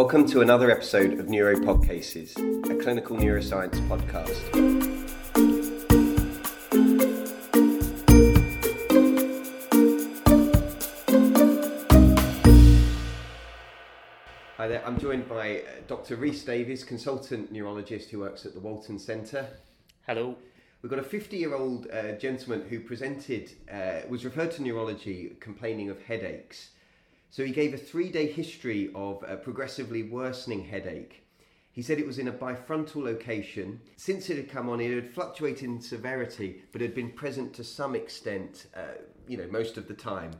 Welcome to another episode of Neuropod Cases, a clinical neuroscience podcast. Hi there, I'm joined by uh, Dr. Rhys Davies, consultant neurologist who works at the Walton Centre. Hello. We've got a 50 year old uh, gentleman who presented, uh, was referred to neurology complaining of headaches. So he gave a three day history of a progressively worsening headache. He said it was in a bifrontal location. Since it had come on, it had fluctuated in severity, but had been present to some extent, uh, you know, most of the time.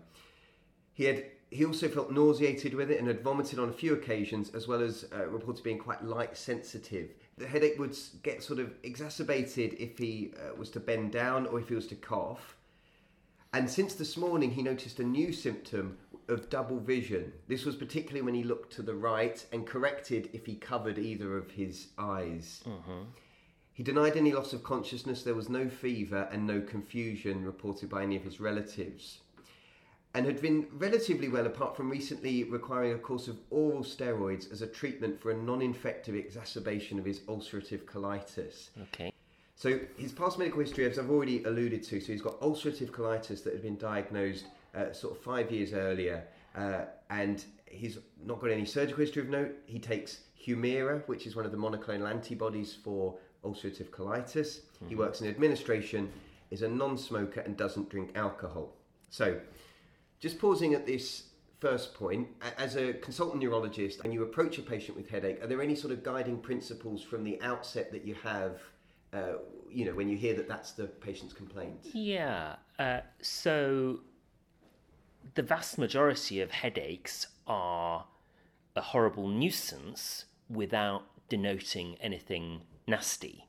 He had he also felt nauseated with it and had vomited on a few occasions, as well as uh, reported being quite light sensitive. The headache would get sort of exacerbated if he uh, was to bend down or if he was to cough. And since this morning, he noticed a new symptom of double vision. This was particularly when he looked to the right and corrected if he covered either of his eyes. Mm-hmm. He denied any loss of consciousness. There was no fever and no confusion reported by any of his relatives. And had been relatively well, apart from recently requiring a course of oral steroids as a treatment for a non infective exacerbation of his ulcerative colitis. Okay. So his past medical history, as I've already alluded to, so he's got ulcerative colitis that had been diagnosed uh, sort of five years earlier, uh, and he's not got any surgical history of note. He takes Humira, which is one of the monoclonal antibodies for ulcerative colitis. He works in administration, is a non-smoker, and doesn't drink alcohol. So, just pausing at this first point, as a consultant neurologist, when you approach a patient with headache, are there any sort of guiding principles from the outset that you have? Uh, you know, when you hear that that's the patient's complaint. Yeah. Uh, so the vast majority of headaches are a horrible nuisance without denoting anything nasty.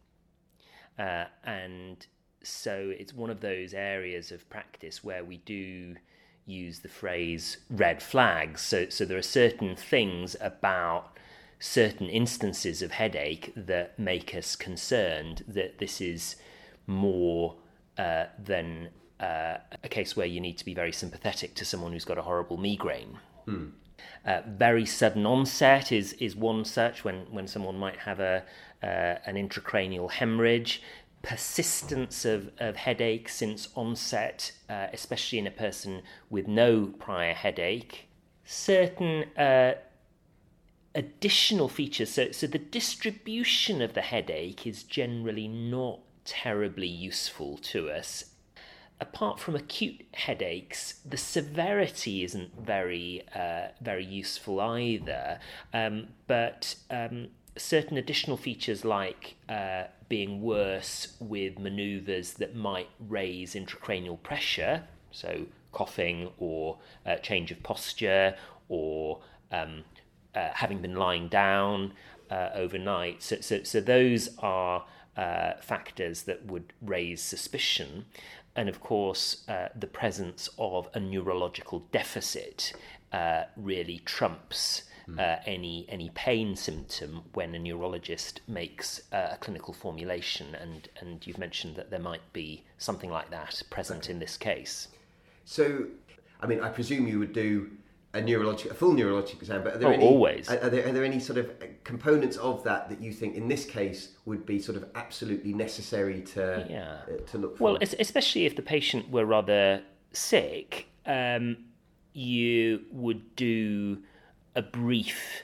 Uh, and so it's one of those areas of practice where we do use the phrase red flags. So, so there are certain things about certain instances of headache that make us concerned that this is more uh, than uh, a case where you need to be very sympathetic to someone who's got a horrible migraine. Uh, very sudden onset is is one such when when someone might have a uh, an intracranial hemorrhage. Persistence of, of headache since onset, uh, especially in a person with no prior headache. Certain uh, additional features. So, so the distribution of the headache is generally not terribly useful to us. Apart from acute headaches, the severity isn't very uh, very useful either. Um, but um, certain additional features like uh, being worse with manoeuvres that might raise intracranial pressure, so coughing or uh, change of posture or um, uh, having been lying down uh, overnight. So, so, so those are uh, factors that would raise suspicion. And of course, uh, the presence of a neurological deficit uh, really trumps. Uh, any any pain symptom when a neurologist makes uh, a clinical formulation, and and you've mentioned that there might be something like that present in this case. So, I mean, I presume you would do a neurologic, a full neurologic exam, but are there Oh, any, always. Are, are there, are there any sort of components of that that you think in this case would be sort of absolutely necessary to Yeah. uh, to look for? Well, especially if the patient were rather sick, um, you would do a brief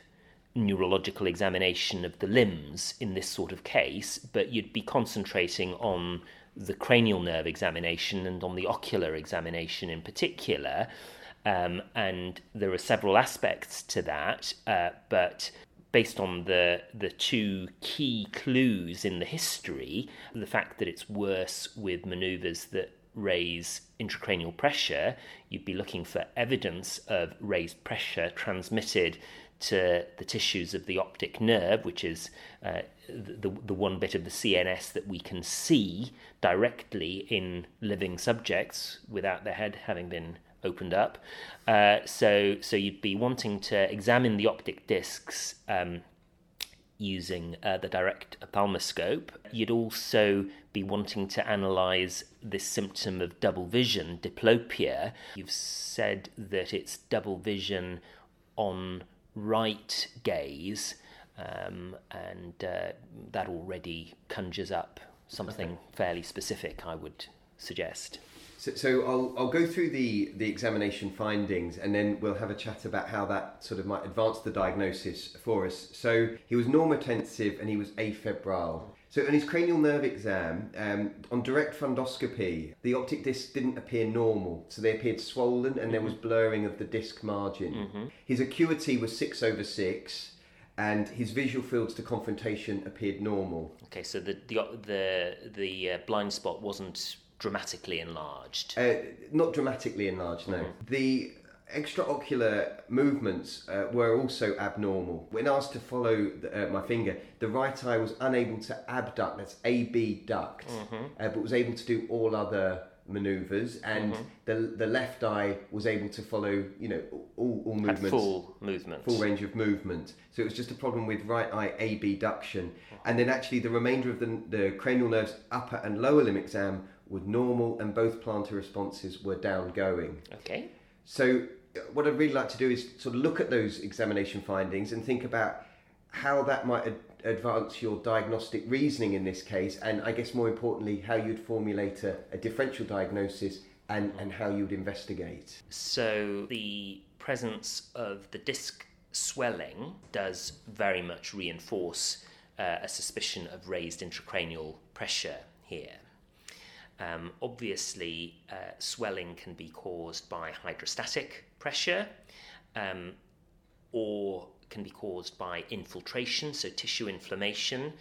neurological examination of the limbs in this sort of case, but you'd be concentrating on the cranial nerve examination and on the ocular examination in particular. Um, and there are several aspects to that, uh, but based on the the two key clues in the history, the fact that it's worse with manoeuvres that raise intracranial pressure, you'd be looking for evidence of raised pressure transmitted to the tissues of the optic nerve, which is uh, the, the one bit of the CNS that we can see directly in living subjects without their head having been opened up. Uh, so, so you'd be wanting to examine the optic discs um, using uh, the direct ophthalmoscope. You'd also be wanting to analyze this symptom of double vision, diplopia. You've said that it's double vision on right gaze, um, and uh, that already conjures up something okay. fairly specific, I would suggest. So, so, I'll, I'll go through the, the examination findings and then we'll have a chat about how that sort of might advance the diagnosis for us. So he was normotensive and he was afebrile. So on his cranial nerve exam, um, on direct fundoscopy, the optic disc didn't appear normal. So they appeared swollen and mm-hmm. there was blurring of the disc margin. Mm-hmm. His acuity was 6 over 6 and his visual fields to confrontation appeared normal. Okay, so the the the, the uh, blind spot wasn't dramatically enlarged. Uh, not dramatically enlarged, no. Mm-hmm. The extraocular movements uh, were also abnormal. When asked to follow the, uh, my finger, the right eye was unable to abduct, that's abduct, mm-hmm. uh, but was able to do all other maneuvers, and mm-hmm. the the left eye was able to follow, you know, all, all movements, Had full movement, full range of movement. So it was just a problem with right eye abduction, and then actually the remainder of the the cranial nerves, upper and lower limb exam, were normal, and both plantar responses were down going. Okay. So uh, what I'd really like to do is sort of look at those examination findings and think about how that might advance your diagnostic reasoning in this case, and I guess more importantly, how you'd formulate a, a differential diagnosis and, and how you'd investigate. So, the presence of the disc swelling does very much reinforce uh, a suspicion of raised intracranial pressure here. Um, obviously, uh, swelling can be caused by hydrostatic pressure um, or can be caused by infiltration, so tissue inflammation.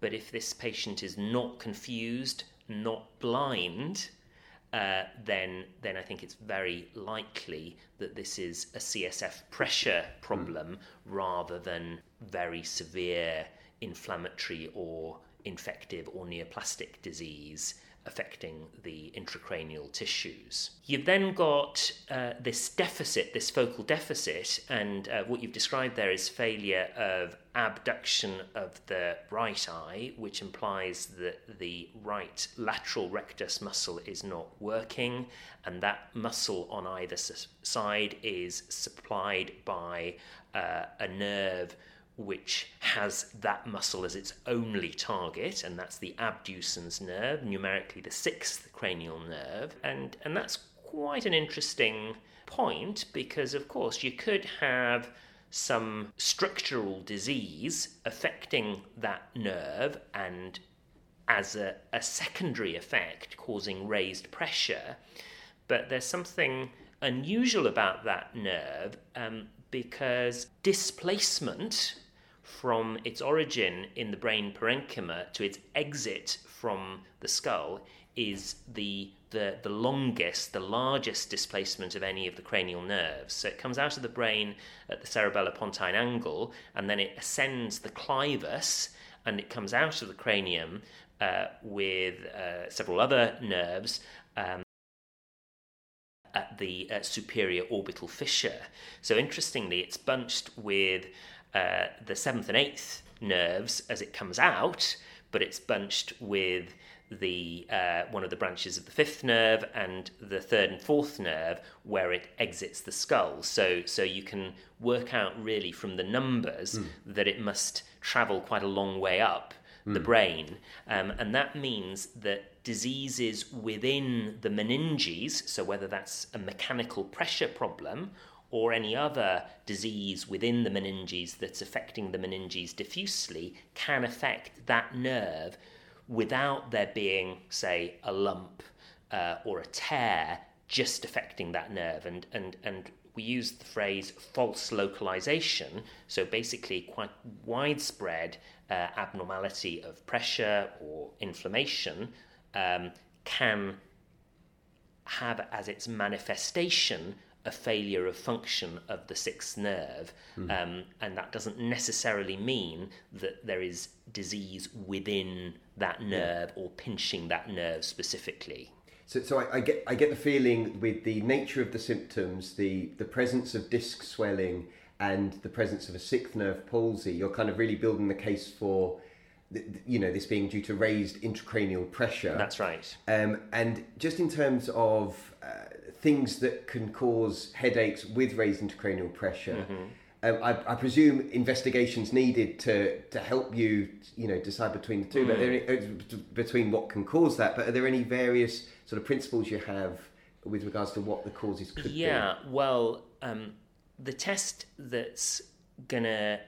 But if this patient is not confused, not blind, uh, then then I think it's very likely that this is a CSF pressure problem mm. rather than very severe inflammatory or infective or neoplastic disease affecting the intracranial tissues. You've then got uh, this deficit, this focal deficit, and uh, what you've described there is failure of abduction of the right eye, which implies that the right lateral rectus muscle is not working, and that muscle on either side is supplied by uh, a nerve which has that muscle as its only target, and that's the abducens nerve, numerically the sixth cranial nerve. And, and that's quite an interesting point because, of course, you could have some structural disease affecting that nerve and as a, a secondary effect causing raised pressure. But there's something unusual about that nerve um, because displacement from its origin in the brain parenchyma to its exit from the skull is the, the, the longest, the largest displacement of any of the cranial nerves. So it comes out of the brain at the cerebellopontine angle and then it ascends the clivus and it comes out of the cranium uh, with uh, several other nerves. Um, at the uh, superior orbital fissure. So, interestingly, it's bunched with uh, the seventh and eighth nerves as it comes out, but it's bunched with the uh, one of the branches of the fifth nerve and the third and fourth nerve where it exits the skull. So so you can work out really from the numbers mm. that it must travel quite a long way up mm. the brain, um, and that means that diseases within the meninges, so whether that's a mechanical pressure problem or any other disease within the meninges that's affecting the meninges diffusely can affect that nerve without there being, say, a lump uh, or a tear just affecting that nerve. And, and, and we use the phrase false localization, so basically quite widespread uh, abnormality of pressure or inflammation um, can have as its manifestation a failure of function of the sixth nerve, mm. um, and that doesn't necessarily mean that there is disease within that nerve yeah. or pinching that nerve specifically. So, so I, I, get I get the feeling with the nature of the symptoms, the the presence of disc swelling, and the presence of a sixth nerve palsy, you're kind of really building the case for you know this being due to raised intracranial pressure. That's right. Um, and just in terms of uh, things that can cause headaches with raised intracranial pressure. Mm-hmm. Um, I, I, presume investigations needed to, to help you, you know, decide between the two. Mm. But there, uh, between what can cause that. But are there any various sort of principles you have with regards to what the causes could yeah, be? Yeah. Well, um, the test that's gonna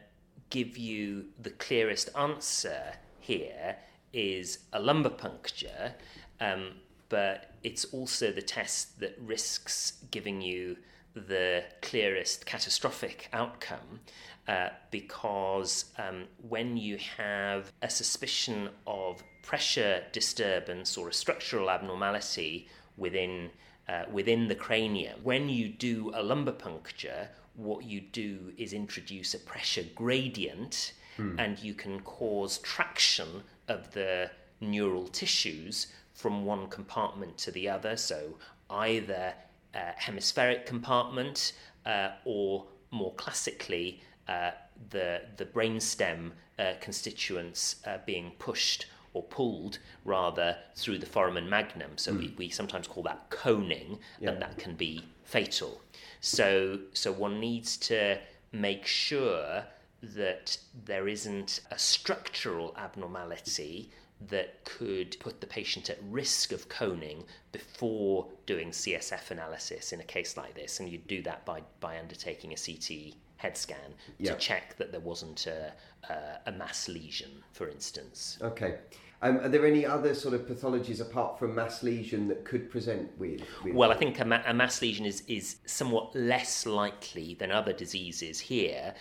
give you the clearest answer here is a lumbar puncture, um, but it's also the test that risks giving you the clearest catastrophic outcome uh, because um, when you have a suspicion of pressure disturbance or a structural abnormality within uh, within the cranium, when you do a lumbar puncture, what you do is introduce a pressure gradient, mm. and you can cause traction of the neural tissues from one compartment to the other. So either uh, hemispheric compartment, uh, or more classically, uh, the the brainstem uh, constituents uh, being pushed or pulled rather through the foramen magnum. So mm. we, we sometimes call that coning, yeah. and that can be fatal. So so one needs to make sure that there isn't a structural abnormality that could put the patient at risk of coning before doing CSF analysis in a case like this. And you'd do that by, by undertaking a CT head scan to check that there wasn't a, a, a, mass lesion, for instance. Okay. Um, are there any other sort of pathologies apart from mass lesion that could present with? with well, I think a, ma- a mass lesion is, is somewhat less likely than other diseases here,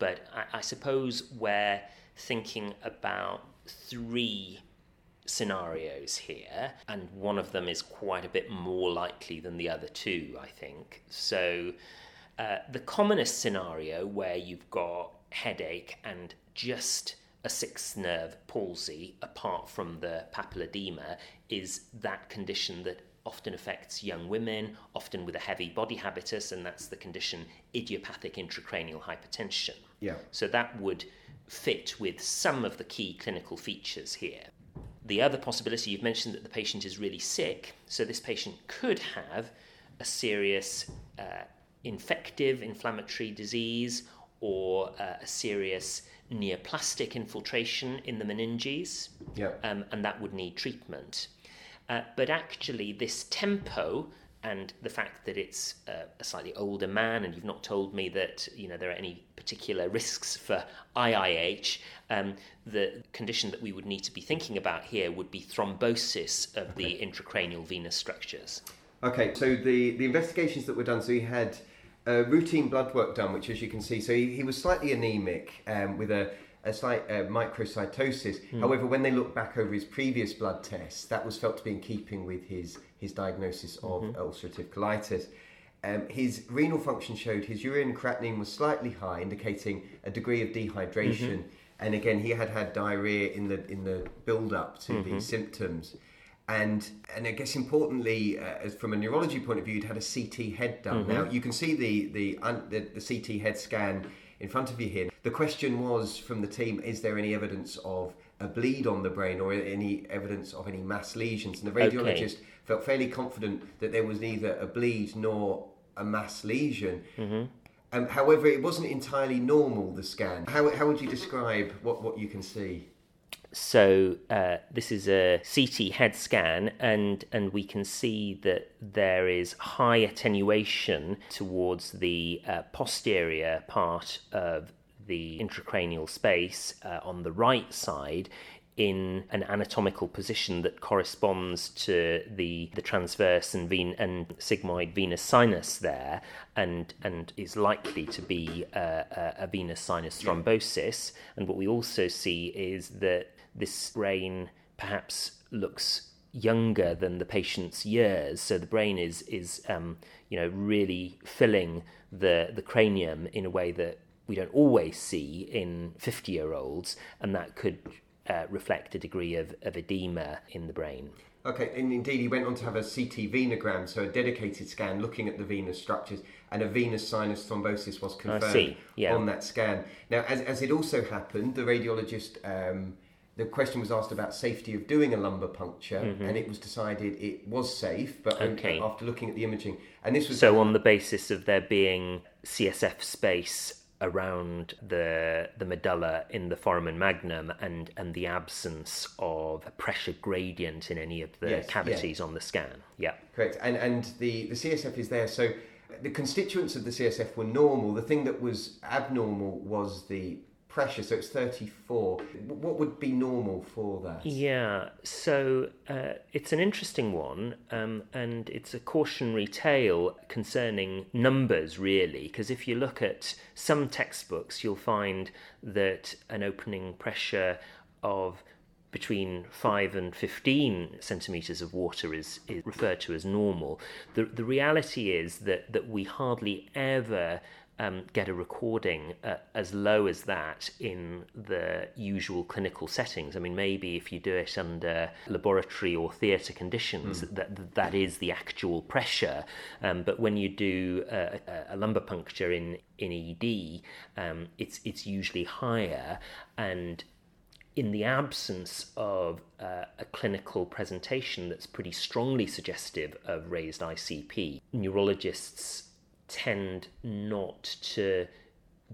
but I, I suppose we're thinking about three scenarios here, and one of them is quite a bit more likely than the other two, I think. So, uh, the commonest scenario where you've got headache and just a sixth nerve palsy, apart from the papilledema, is that condition that often affects young women, often with a heavy body habitus, and that's the condition idiopathic intracranial hypertension. Yeah. So that would fit with some of the key clinical features here. The other possibility, you've mentioned that the patient is really sick, so this patient could have a serious uh, infective inflammatory disease or uh, a serious neoplastic infiltration in the meninges, yeah. um, and that would need treatment. Uh, but actually, this tempo and the fact that it's uh, a slightly older man, and you've not told me that you know there are any particular risks for IIH. Um, the condition that we would need to be thinking about here would be thrombosis of okay. the intracranial venous structures. Okay, so the the investigations that were done, so he had uh, routine blood work done, which, as you can see, so he, he was slightly anemic um, with a a slight uh, microcytosis. Mm. However, when they looked back over his previous blood tests, that was felt to be in keeping with his, his diagnosis of mm-hmm. ulcerative colitis. Um, his renal function showed his urine creatinine was slightly high, indicating a degree of dehydration. Mm-hmm. And again, he had had diarrhea in the in the build up to mm-hmm. these symptoms. And and I guess importantly, uh, from a neurology point of view, he'd had a CT head done. Mm-hmm. Now you can see the the, the the CT head scan in front of you here. The question was from the team is there any evidence of a bleed on the brain or any evidence of any mass lesions? And the radiologist okay. felt fairly confident that there was neither a bleed nor a mass lesion. Mm-hmm. Um, however, it wasn't entirely normal, the scan. How, how would you describe what, what you can see? So uh, this is a CT head scan, and and we can see that there is high attenuation towards the uh, posterior part of the intracranial space uh, on the right side in an anatomical position that corresponds to the the transverse and ven- and sigmoid venous sinus there, and and is likely to be a, a venous sinus thrombosis. And what we also see is that this brain perhaps looks younger than the patient's years. So the brain is is um, you know really filling the the cranium in a way that we don't always see in 50 year olds, and that could uh, reflect a degree of, of edema in the brain. Okay, and indeed, he went on to have a CT venogram, so a dedicated scan looking at the venous structures, and a venous sinus thrombosis was confirmed yeah. on that scan. Now, as, as it also happened, the radiologist um, the question was asked about safety of doing a lumbar puncture, mm-hmm. and it was decided it was safe, but okay. after looking at the imaging, and this was so on the basis of there being CSF space around the the medulla in the foramen magnum and and the absence of a pressure gradient in any of the Yes, cavities on the scan. Yeah. Correct. And and the, the CSF is there. So the constituents of the CSF were normal. The thing that was abnormal was the pressure. So it's 34. What would be normal for that? Yeah, so uh, it's an interesting one, um, and it's a cautionary tale concerning numbers, really, because if you look at some textbooks, you'll find that an opening pressure of between 5 and 15 centimeters of water is, is referred to as normal. The, the reality is that, that we hardly ever um, get a recording uh, as low as that in the usual clinical settings. I mean, maybe if you do it under laboratory or theatre conditions, mm. that that is the actual pressure. Um, but when you do a, a, lumbar puncture in in ED, um, it's it's usually higher and in the absence of uh, a clinical presentation that's pretty strongly suggestive of raised ICP, neurologists tend not to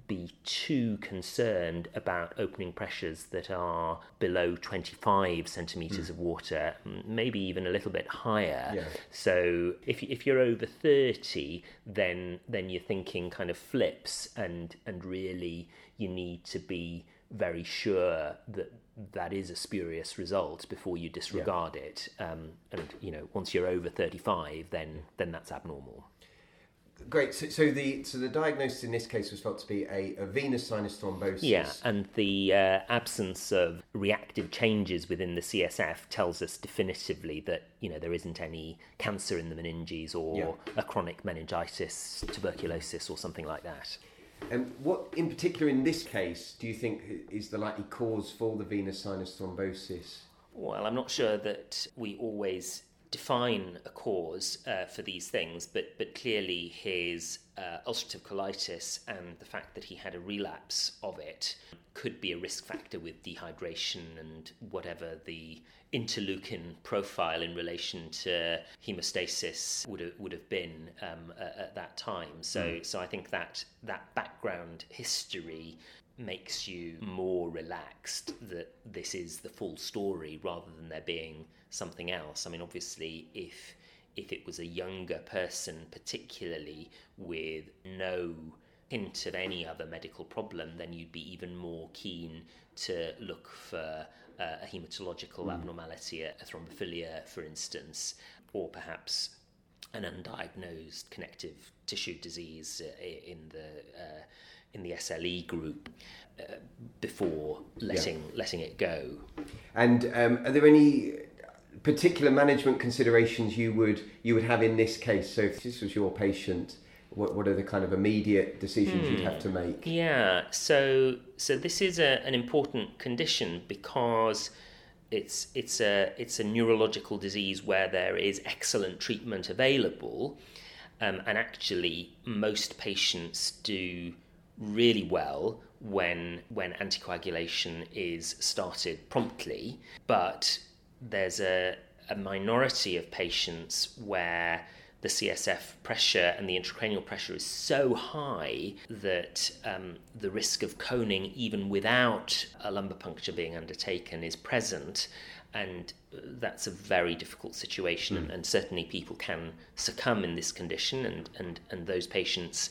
be too concerned about opening pressures that are below 25 centimeters mm. of water, maybe even a little bit higher. Yeah. So if if you're over 30, then then you're thinking kind of flips, and and really you need to be very sure that that is a spurious result before you disregard yeah. it. Um, and you know, once you're over 35, then then that's abnormal. Great. So, so, the so the diagnosis in this case was felt to be a, a venous sinus thrombosis. Yeah, and the uh, absence of reactive changes within the CSF tells us definitively that you know there isn't any cancer in the meninges or yeah. a chronic meningitis, tuberculosis, or something like that. And what, in particular, in this case, do you think is the likely cause for the venous sinus thrombosis? Well, I'm not sure that we always define a cause uh, for these things, but but clearly his uh, ulcerative colitis and the fact that he had a relapse of it could be a risk factor with dehydration and whatever the interleukin profile in relation to hemostasis would have, would have been um, at, at, that time. So mm. so I think that that background history makes you more relaxed that this is the full story rather than there being something else. I mean, obviously, if if it was a younger person, particularly with no hint of any other medical problem, then you'd be even more keen to look for uh, a hematological mm. abnormality, a, thrombophilia, for instance, or perhaps an undiagnosed connective tissue disease uh, in the uh, in the SLE group uh, before letting yeah. letting it go. And um, are there any particular management considerations you would you would have in this case? So if this was your patient, what what are the kind of immediate decisions hmm. you'd have to hmm. make? Yeah, so so this is a, an important condition because it's it's a it's a neurological disease where there is excellent treatment available, um, and actually most patients do really well when when anticoagulation is started promptly, but there's a, a minority of patients where the CSF pressure and the intracranial pressure is so high that um, the risk of coning, even without a lumbar puncture being undertaken, is present. And that's a very difficult situation. Mm. And, and, certainly people can succumb in this condition, and, and, and those patients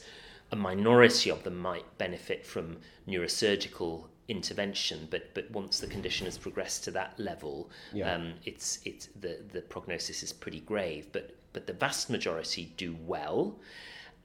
a minority of them might benefit from neurosurgical intervention, but but once the condition has progressed to that level, yeah. um, it's it's the the prognosis is pretty grave. But but the vast majority do well,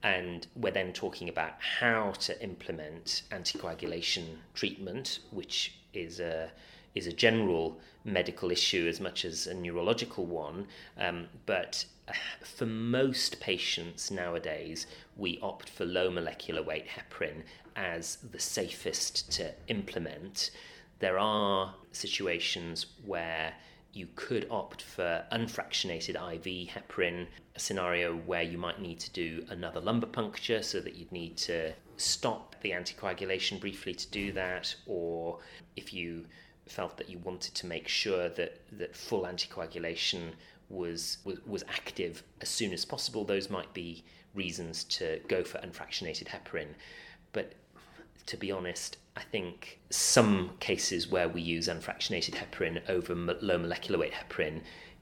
and we're then talking about how to implement anticoagulation treatment, which is a is a general medical issue as much as a neurological one. Um, but uh, for most patients nowadays, we opt for low molecular weight heparin as the safest to implement. There are situations where you could opt for unfractionated IV heparin, a scenario where you might need to do another lumbar puncture so that you'd need to stop the anticoagulation briefly to do that, or if you felt that you wanted to make sure that, that full anticoagulation was, was, was active as soon as possible, those might be reasons to go for unfractionated heparin. But to be honest, I think some cases where we use unfractionated heparin over low molecular weight heparin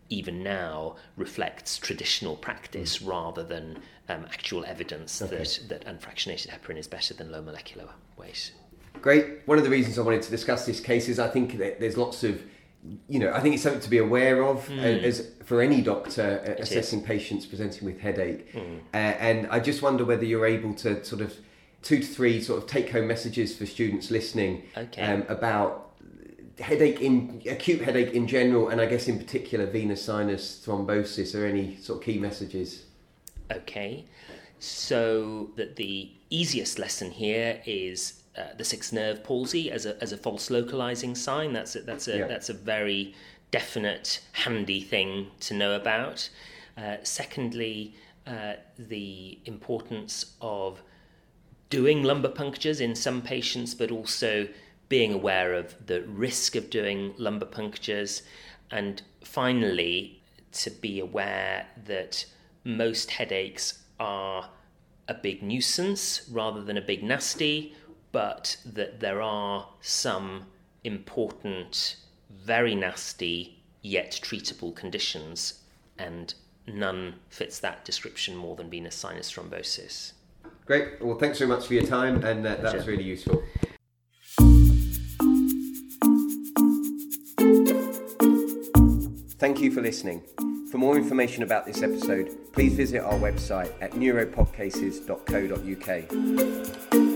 even now reflects traditional practice mm. rather than um, actual evidence okay. that, that unfractionated heparin is better than low molecular weight. Great. One of the reasons I wanted to discuss this case is I think that there's lots of, you know, I think it's something to be aware of mm. as for any doctor uh, assessing is. patients presenting with headache. Mm. Uh, and I just wonder whether you're able to sort of two to three sort of take home messages for students listening okay. um, about headache in acute headache in general, and I guess in particular venous sinus thrombosis. or any sort of key messages? Okay, so that the easiest lesson here is uh, the sixth nerve palsy as a as a false localizing sign. That's a, that's a yeah. that's a very definite, handy thing to know about. Uh, secondly, uh, the importance of doing lumbar punctures in some patients, but also being aware of the risk of doing lumbar punctures, and finally, to be aware that most headaches are a big nuisance rather than a big nasty, but that there are some important, very nasty, yet treatable conditions, and none fits that description more than venous sinus thrombosis. Great. Well, thanks very much for your time, and uh, that was really useful. Thank you for listening. For more information about this episode, please visit our website at neuropodcases.co.uk.